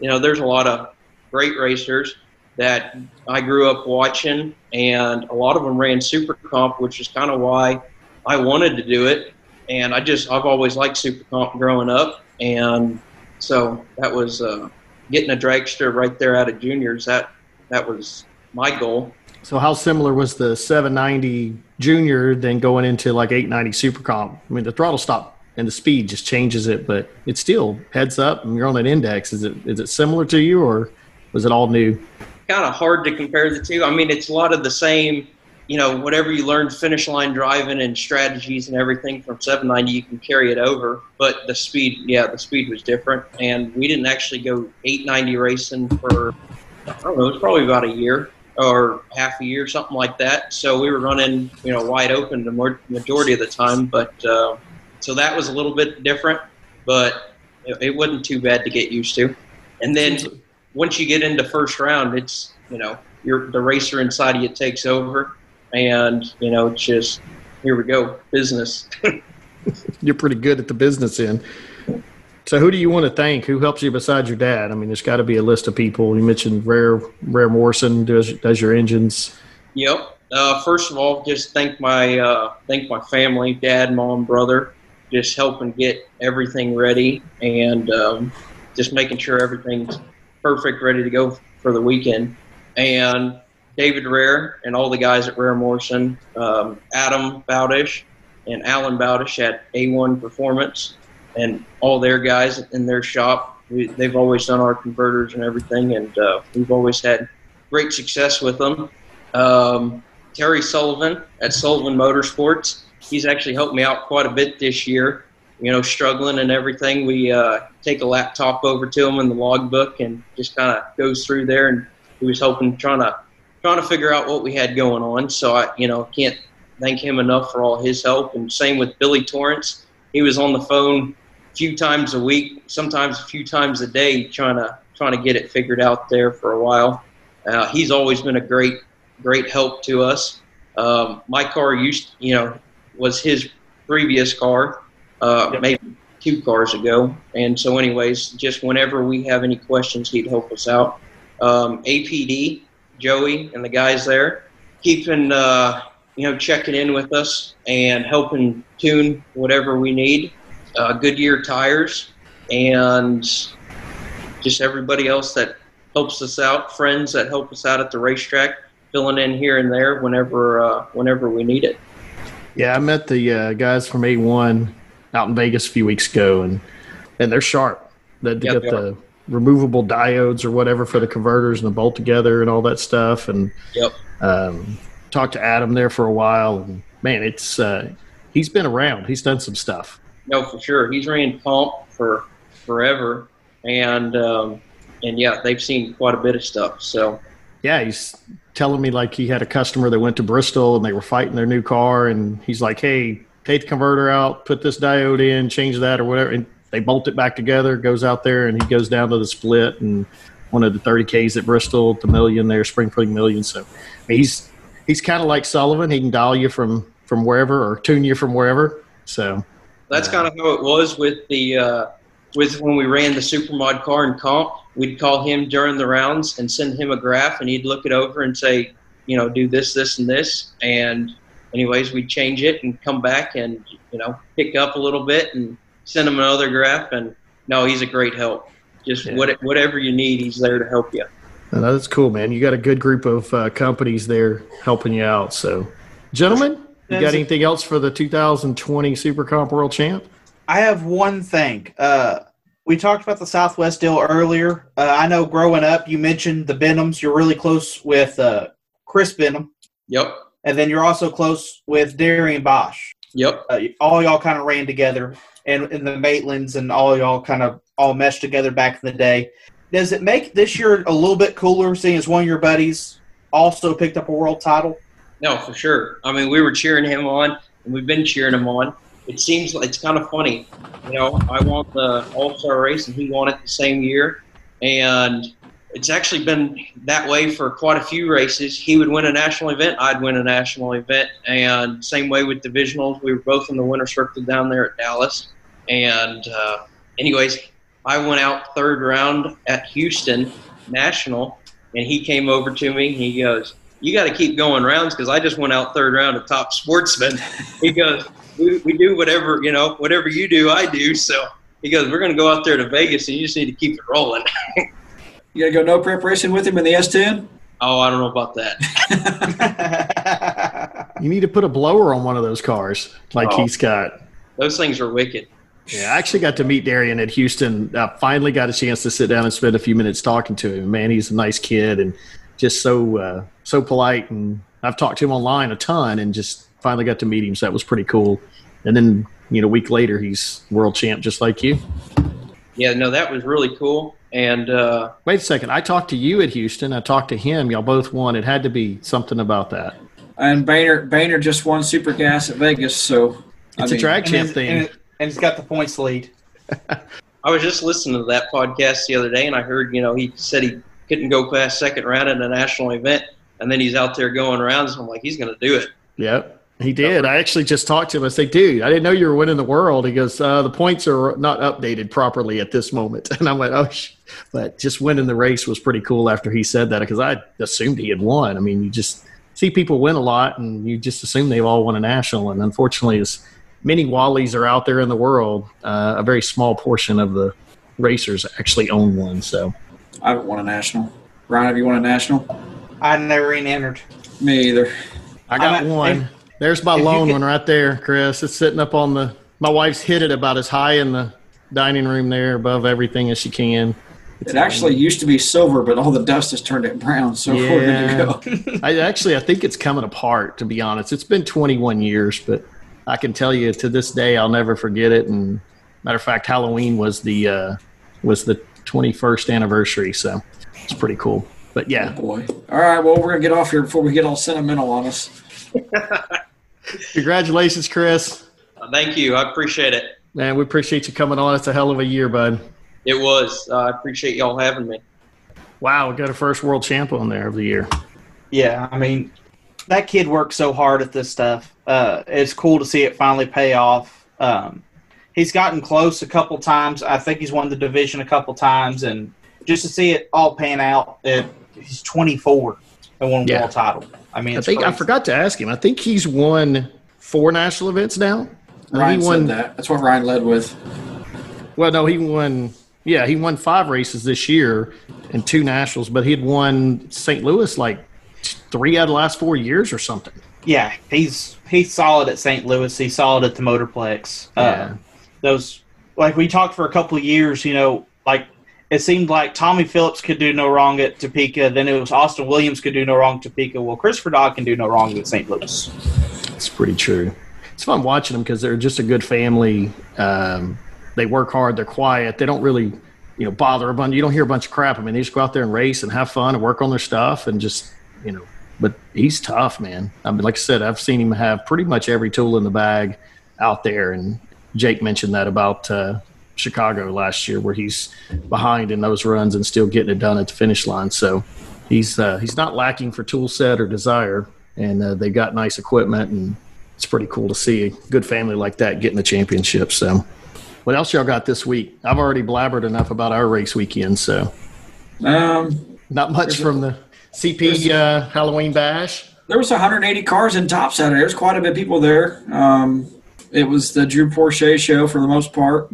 you know, there's a lot of great racers that I grew up watching, and a lot of them ran super comp, which is kind of why I wanted to do it. And I just I've always liked super comp growing up, and so that was uh, getting a dragster right there out of juniors. That that was my goal. So, how similar was the 790 junior then going into like 890 super comp? I mean, the throttle stop and the speed just changes it, but it's still heads up and you're on an index. Is it is it similar to you or was it all new? kind of hard to compare the two. I mean, it's a lot of the same, you know, whatever you learned finish line driving and strategies and everything from 790, you can carry it over. But the speed, yeah, the speed was different. And we didn't actually go 890 racing for, I don't know, it was probably about a year or half a year, something like that. So we were running, you know, wide open the majority of the time. But uh, so that was a little bit different, but it, it wasn't too bad to get used to. And then once you get into first round, it's you know the racer inside of you takes over, and you know it's just here we go business. You're pretty good at the business end. So, who do you want to thank? Who helps you besides your dad? I mean, there's got to be a list of people. You mentioned Rehr Rehr Morrison does does your engines. yep. Uh, first of all, just thank my uh, thank my family, dad, mom, brother, just helping get everything ready and um, just making sure everything's perfect, ready to go for the weekend. And David Rehr and all the guys at Rehr Morrison, um, Adam Bowdish and Alan Bowdish at A1 Performance, and all their guys in their shop. We, they've always done our converters and everything, and uh, we've always had great success with them. Um, Terry Sullivan at Sullivan Motorsports, he's actually helped me out quite a bit this year. You know, struggling and everything. We uh, take a laptop over to him in the logbook and just kind of goes through there. And he was helping, trying to trying to figure out what we had going on. So I, you know, can't thank him enough for all his help. And same with Billy Torrence. He was on the phone a few times a week, sometimes a few times a day, trying to trying to get it figured out there for a while. Uh, he's always been a great great help to us. Um, my car used, you know, was his previous car, uh, maybe two cars ago. And so, anyways, just whenever we have any questions, he'd help us out. Um, APD, Joey, and the guys there, keeping, uh, you know, checking in with us and helping tune whatever we need. uh, Goodyear tires, and just everybody else that helps us out, friends that help us out at the racetrack, filling in here and there whenever uh, whenever we need it. Yeah, I met the uh, guys from A1 out in Vegas a few weeks ago, and and they're sharp. They, they Yep, got the removable diodes or whatever for the converters and the bolt together and all that stuff. And Yep. um, talked to Adam there for a while, and man, it's uh, he's been around. He's done some stuff. No, for sure. He's ran pump for forever, and um, and yeah, they've seen quite a bit of stuff. So Yeah, he's telling me like he had a customer that went to Bristol and they were fighting their new car, and he's like, "Hey, take the converter out, put this diode in, change that or whatever." And they bolt it back together. Goes out there and he goes down to the split and one of the 30ks at Bristol, the million there, Springfield Million. So I mean, he's he's kind of like Sullivan. He can dial you from from wherever or tune you from wherever. So that's kind of how it was with the uh, with when we ran the supermod car in comp. We'd call him during the rounds and send him a graph, and he'd look it over and say, you know, do this, this, and this. And anyways, we'd change it and come back and you know pick up a little bit and send him another graph. And no, he's a great help. Just Yeah. what, whatever you need, he's there to help you. uh, that's cool, man. You got a good group of uh, companies there helping you out. So, gentlemen, you got anything else for the 2020 Super Comp World Champ? I have one thing. Uh, we talked about the Southwest deal earlier. Uh, I know growing up, you mentioned the Benhams. You're really close with uh, Chris Benham, Yep. and then you're also close with Darian Boesch. Yep. Uh, all y'all kind of ran together, and, and the Maitlands and all y'all kind of all meshed together back in the day. Does it make this year a little bit cooler seeing as one of your buddies also picked up a world title? No, for sure. I mean, we were cheering him on, and we've been cheering him on. It seems like it's kind of funny. You know, I won the All Star race, and he won it the same year. And it's actually been that way for quite a few races. He would win a national event, I'd win a national event. And same way with divisionals. We were both in the winner's circle down there at Dallas. And, uh, anyways, I went out third round at Houston National, and he came over to me he goes, you got to keep going rounds because I just went out third round of Top Sportsman. He goes, we, we do whatever you know, whatever you do, I do. So he goes, we're going to go out there to Vegas, and you just need to keep it rolling. You got to go no preparation with him in the S10? oh, I don't know about that. You need to put a blower on one of those cars like Oh. he's got. Those things are wicked. Yeah, I actually got to meet Darian at Houston. I finally got a chance to sit down and spend a few minutes talking to him. Man, he's a nice kid and just so uh, so polite. And I've talked to him online a ton, and just finally got to meet him. So that was pretty cool. And then you know, a week later, he's world champ just like you. Yeah, no, that was really cool. And uh, Wait a second, I talked to you at Houston. I talked to him. Y'all both won. It had to be something about that. And Boehner, Boehner just won Super Gas at Vegas, so I It's a mean, drag champ thing. and, and he's got the points lead. I was just listening to that podcast the other day, and I heard, you know, he said he couldn't go past second round in a national event, and then he's out there going rounds. I'm like, he's going to do it. Yep. He did. I actually just talked to him. I said, dude, I didn't know you were winning the world. He goes, uh, the points are not updated properly at this moment. And I'm like, oh, but just winning the race was pretty cool after he said that because I assumed he had won. I mean, you just see people win a lot and you just assume they've all won a national. And unfortunately, as many Wallies are out there in the world, uh, a very small portion of the racers actually own one. So I haven't won a national. Ryan, have you won a national? I never even entered. Me either. I got I'm one. if- There's my lone could- one right there, Chris. It's sitting up on the. My wife's hit it about as high in the dining room there above everything as she can. It actually used to be silver, but all the dust has turned it brown. So we're good to go. I actually I think it's coming apart. To be honest, it's been 21 years, but I can tell you to this day I'll never forget it. And matter of fact, Halloween was the uh, was the 21st anniversary, so it's pretty cool. But yeah, Boy. All right, well, we're going to get off here before we get all sentimental on us. congratulations, Chris. Uh, thank you. I appreciate it. Man, we appreciate you coming on. It's a hell of a year, bud. It was. Uh, I appreciate y'all having me. Wow, we got a first world champ on there of the year. Yeah, I mean, that kid worked so hard at this stuff. Uh, it's cool to see it finally pay off. Um, he's gotten close a couple times. I think he's won the division a couple times, and just to see it all pan out, it, he's 24 and won a Yeah. world title. I mean, I it's think I forgot to ask him. I think he's won four national events now. Ryan he won. said that. That's what Ryan led with. Well, no, he won. Yeah, he won five races this year and two nationals, but he had won St. Louis like three out of the last four years or something. Yeah, he's he's solid at St. Louis. He's solid at the Motorplex. Yeah. Uh, those like we talked for a couple of years. You know, like it seemed like Tommy Phillips could do no wrong at Topeka. Then it was Austin Williams could do no wrong at Topeka. Well, Christopher Dodd can do no wrong at St. Louis. It's pretty true. It's fun watching them because they're just a good family. Um, they work hard. They're quiet. They don't really, you know, bother a bunch. You don't hear a bunch of crap. I mean, they just go out there and race and have fun and work on their stuff and just, you know. But he's tough, man. I mean, like I said, I've seen him have pretty much every tool in the bag out there. And Jake mentioned that about uh, Chicago last year, where he's behind in those runs and still getting it done at the finish line. So he's uh, he's not lacking for tool set or desire, and uh, they got nice equipment, and it's pretty cool to see a good family like that getting the championship. So, what else y'all got this week? I've already blabbered enough about our race weekend, so Um, not much from the CP uh, Halloween Bash. there was 180 cars in top center. There's quite a bit of people there. Um, it was the Drew Porsche show for the most part.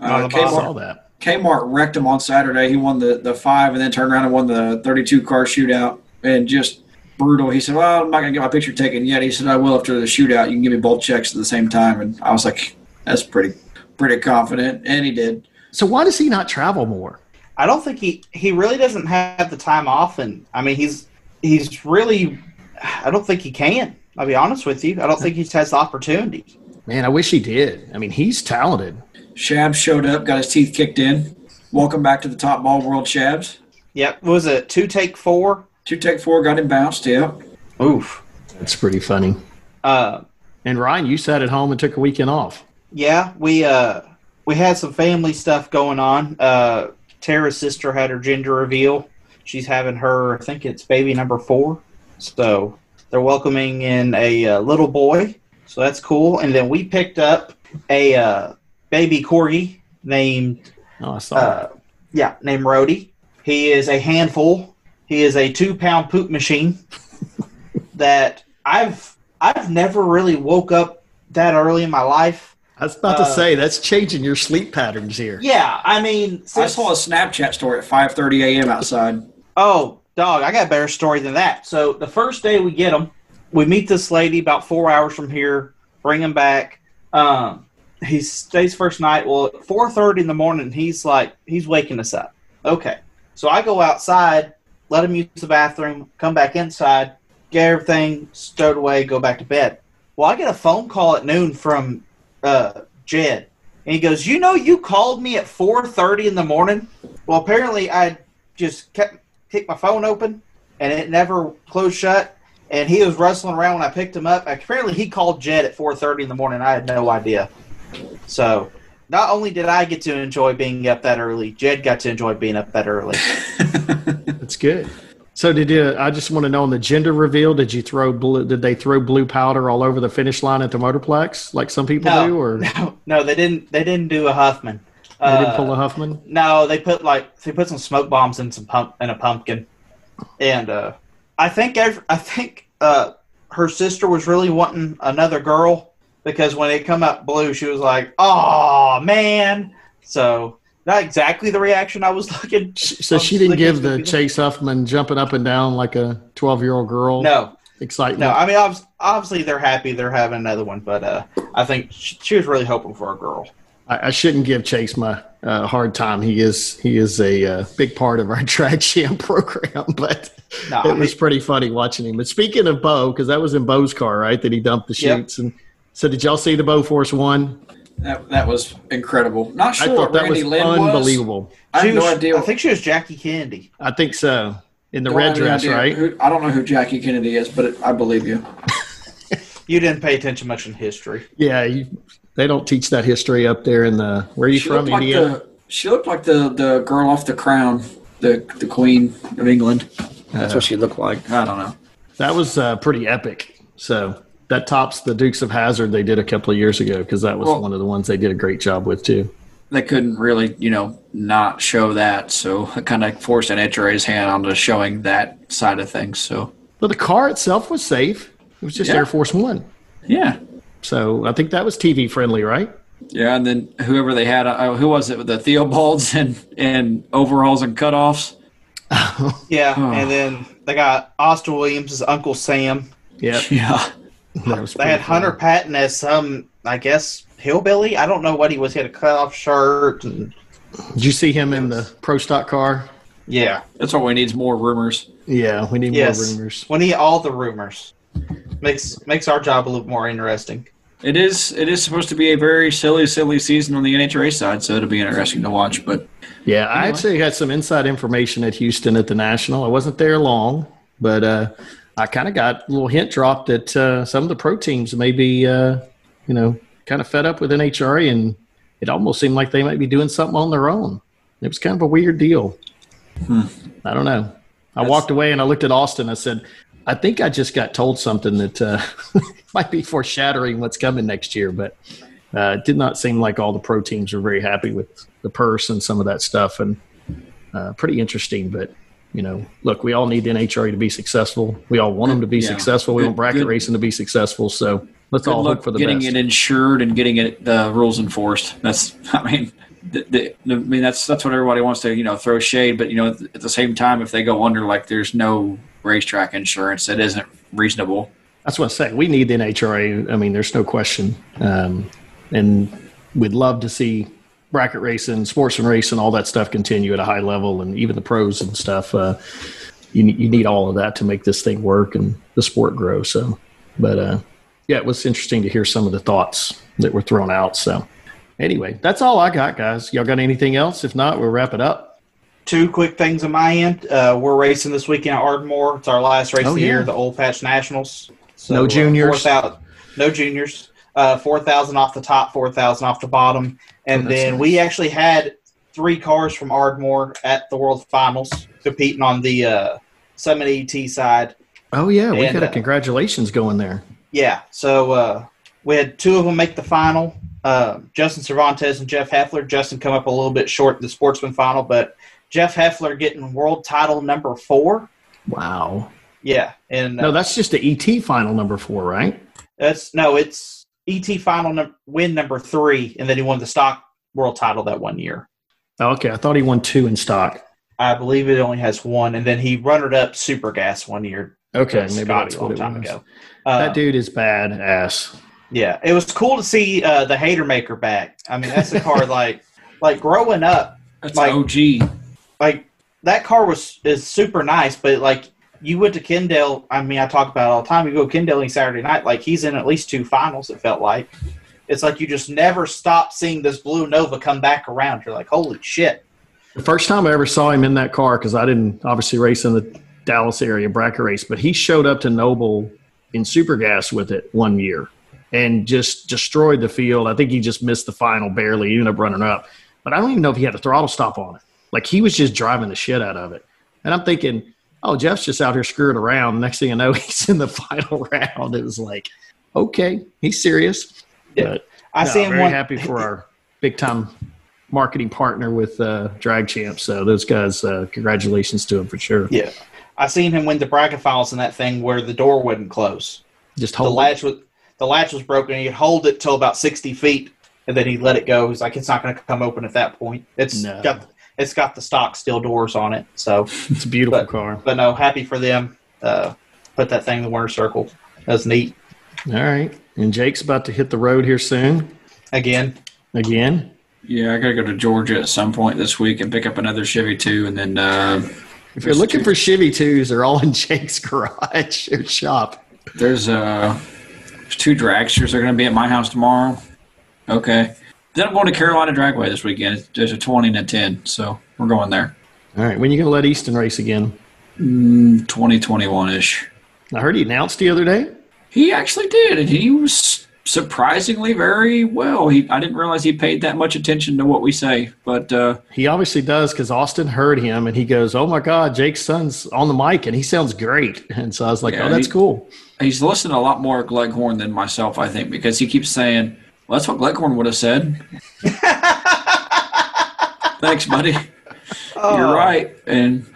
On Uh, the I. Kmart, saw that. Kmart wrecked him on Saturday. He won the, the five and then turned around and won the 32 car shootout and just brutal. He said, Well, I'm not going to get my picture taken yet. He said, I will after the shootout. You can give me both checks at the same time. And I was like, That's pretty pretty confident. And he did. So why does he not travel more? I don't think he he really doesn't have the time off, and I mean he's he's really. I don't think he can. I'll be honest with you. I don't think he has the opportunity. Man, I wish he did. I mean, he's talented. Shabs showed up, got his teeth kicked in. Welcome back to the top ball world, Shabs. Yep. Was it two take four? Two take four, got him bounced. Yeah. Oof. That's pretty funny. Uh, And Ryan, you sat at home and took a weekend off. yeah, we uh we had some family stuff going on. Uh, Tara's sister had her gender reveal. She's having her, I think it's baby number four. So they're welcoming in a uh, little boy. So that's cool. And then we picked up a uh, baby corgi named Oh, I saw uh, yeah, named Rhodey. He is a handful. He is a two pound poop machine that I've I've never really woke up that early in my life. I was about to uh, say that's changing your sleep patterns here. Yeah, I mean, I saw a Snapchat story at 5:30 a.m. outside. Oh, dog, I got a better story than that. So the first day we get him, we meet this lady about four hours from here, bring him back. Um, he stays first night. Well, at four thirty in the morning, he's like, he's waking us up. Okay, so I go outside, let him use the bathroom, come back inside, get everything stowed away, go back to bed. Well, I get a phone call at noon from uh, Jed, and he goes, "You know, you called me at four thirty in the morning." Well, apparently I just kept kicked my phone open and it never closed shut. And he was rustling around when I picked him up. Apparently, he called Jed at 4:30 in the morning. I had no idea. So, not only did I get to enjoy being up that early, Jed got to enjoy being up that early. That's good. So did you? I just want to know on the gender reveal. Did you throw blue? Did they throw blue powder all over the finish line at the Motorplex like some people No. do, or no, no, they didn't. They didn't do a Huffman. They didn't Uh, pull a Huffman? No, they put like they put some smoke bombs in some pump in a pumpkin, and uh, I think I think uh, her sister was really wanting another girl because when it come out blue, she was like, "Oh man!" So not exactly the reaction I was looking. So I she didn't give the Chase Huffman jumping up and down like a twelve-year-old girl. No, excitement. no. I mean, obvi- obviously they're happy they're having another one, but uh, I think she, she was really hoping for a girl. I, I shouldn't give Chase my uh, hard time. He is he is a uh, big part of our DragChamp program, but No, it I was pretty funny watching him. But speaking of Bo, because that was in Bo's car, right? That he dumped the Yep. chutes. And so, did y'all see the Bo Force one? That, that was incredible. Not sure. I sure thought what that Randy was Lynn was. unbelievable. I She have no was- idea. I think she was Jackie Kennedy. I think so. In the don't red dress, idea right? who- I don't know who Jackie Kennedy is, but it, I believe you. You didn't pay attention much in history. Yeah, you, they don't teach that history up there in the. Where are you She from, looked like Indiana? the she looked like the the girl off the Crown, the the Queen of England. That's what she looked like. I don't know. That was uh, pretty epic. So that tops the Dukes of Hazzard they did a couple of years ago because that was Well- one of the ones they did a great job with too. They couldn't really, you know, not show that, so it kind of forced NHRA's hand onto showing that side of things. So But the car itself was safe. It was just Yeah. Air Force One. yeah, So I think that was TV friendly, right? Yeah, and then whoever they had, uh, who was it? With the Theobalds and and overalls and cutoffs. Yeah, Oh. and then they got Austin Williams as Uncle Sam. Yeah. Yeah, That was They had pretty Hunter funny. Patton as some, I guess, hillbilly. I don't know what he was. He had a cutoff shirt. And, Did you see him in the pro stock car? yeah. that's what we need is more rumors. Yeah, we need Yes. more rumors. We need all the rumors. Makes makes our job a little more interesting. It is it is supposed to be a very silly, silly season on the NHRA side, so it'll be interesting to watch. But Yeah, I actually had some inside information at Houston at the National. I wasn't there long, but uh, I kind of got a little hint dropped that uh, some of the pro teams may be, uh, you know, kind of fed up with NHRA, and it almost seemed like they might be doing something on their own. It was kind of a weird deal. I don't know. I walked away and I looked at Austin. I said, I think I just got told something that uh, might be foreshadowing what's coming next year, but uh, it did not seem like all the pro teams were very happy with the purse and some of that stuff. And uh, pretty interesting, but you know, look, we all need the NHRA to be successful. We all want them to be Yeah. successful. We Good- want bracket good- racing to be successful. So let's all look for the getting best. it insured and getting it the rules enforced. That's I mean, the, the, I mean that's that's what everybody wants to you know throw shade, but you know at the same time, if they go under like there's no racetrack insurance, that isn't reasonable. That's what I say. We need the NHRA. I mean, there's no question. Um, and we'd love to see bracket racing, sportsman racing, all that stuff continue at a high level, and even the pros and stuff. Uh, you, you need all of that to make this thing work and the sport grow. So, but uh, yeah, it was interesting to hear some of the thoughts that were thrown out. So, anyway, that's all I got, guys. Y'all got anything else? If not, we'll wrap it up. Two quick things on my end. Uh, we're racing this weekend at Ardmore. It's our last race Oh, of the yeah. year, the Old Patch Nationals. No uh, juniors? 4,000 no juniors. Uh, 4,000 off the top, 4,000 off the bottom. And Oh, then nice. we actually had three cars from Ardmore at the World Finals competing on the uh, Summit ET side. Oh yeah, we And, got a uh, congratulations going there. Yeah, so uh, we had two of them make the final. Uh, Justin Cervantes and Jeff Heffler. Justin come up a little bit short in the sportsman final, but Jeff Heffler getting world title number four. Wow. Yeah, and uh, No, that's just the ET final number four, right? that's no, it's ET final num- win number three, and then he won the stock world title that one year. Oh, okay, I thought he won two in stock. I believe it only has one, and then he runnered up Super Gas one year. Okay, maybe Scotty that's a long time was. ago. Uh, that dude is badass. Yeah, it was cool to see uh, the Hater Maker back. I mean, that's a car like like growing up. That's Like- OG. Like that car was is super nice, but like you went to Kendall. I mean, I talk about it all the time. You go to Kendall any Saturday night, like he's in at least two finals. It felt like it's like you just never stop seeing this blue Nova come back around. You're like, holy shit! The first time I ever saw him in that car, because I didn't obviously race in the Dallas area bracket race, but he showed up to Noble in super gas with it one year and just destroyed the field. I think he just missed the final barely. He ended up running up, but I don't even know if he had a throttle stop on it. Like he was just driving the shit out of it. And I'm thinking, oh, Jeff's just out here screwing around. Next thing I know, he's in the final round. It was like, okay, he's serious. Yeah. But I no, see him very one. happy for our big time marketing partner with uh, Drag Champ. So those guys, uh, congratulations to him for sure. Yeah, I seen him win the bracket finals in that thing where the door wouldn't close. Just The hold it. latch was the latch was broken. He'd hold it till about sixty feet, and then he'd let it go. He's like, it's not going to come open at that point. It's No. got it's got the stock steel doors on it. So, It's a beautiful but- car. but no, happy for them. Uh, put that thing in the winner circle. That's neat. All right. And Jake's about to hit the road here soon. Again, Again. Yeah, I gotta go to Georgia at some point this week and pick up another Chevy too, and then uh, If you're looking for Chevy 2s, they're all in Jake's garage or shop. There's uh there's two dragsters that are going to be at my house tomorrow. Okay. Then I'm going to Carolina Dragway this weekend. There's a 20 and a 10, so we're going there. All right. When are you going to let Easton race again? Mm, 2021 ish. I heard he announced the other day. He actually did, and he was surprisingly very well. He I didn't realize he paid that much attention to what we say, but uh, He obviously does because Austin heard him and he goes, Oh my God, Jake's son's on the mic and he sounds great. And so I was like, Yeah, Oh, that's he- cool. he's listening a lot more to Gleghorn than myself, I think, because he keeps saying, "Well, that's what Gleghorn would have said." Thanks, buddy. Oh. You're right, and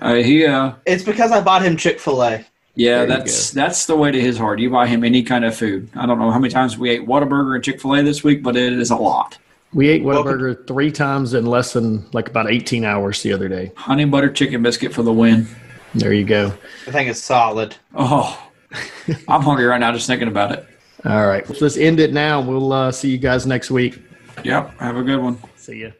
uh, he uh, It's because I bought him Chick Fil A. Yeah, There that's that's the way to his heart. You buy him any kind of food. I don't know how many times we ate Whataburger and Chick Fil A this week, but it is a lot. We ate Welcome. Whataburger three times in less than like about 18 hours the other day. Honey butter chicken biscuit for the win. There you go. I think it's solid. Oh, I'm hungry right now just thinking about it. All right. Let's end it now. We'll uh, see you guys next week. Yep. Have a good one. See ya.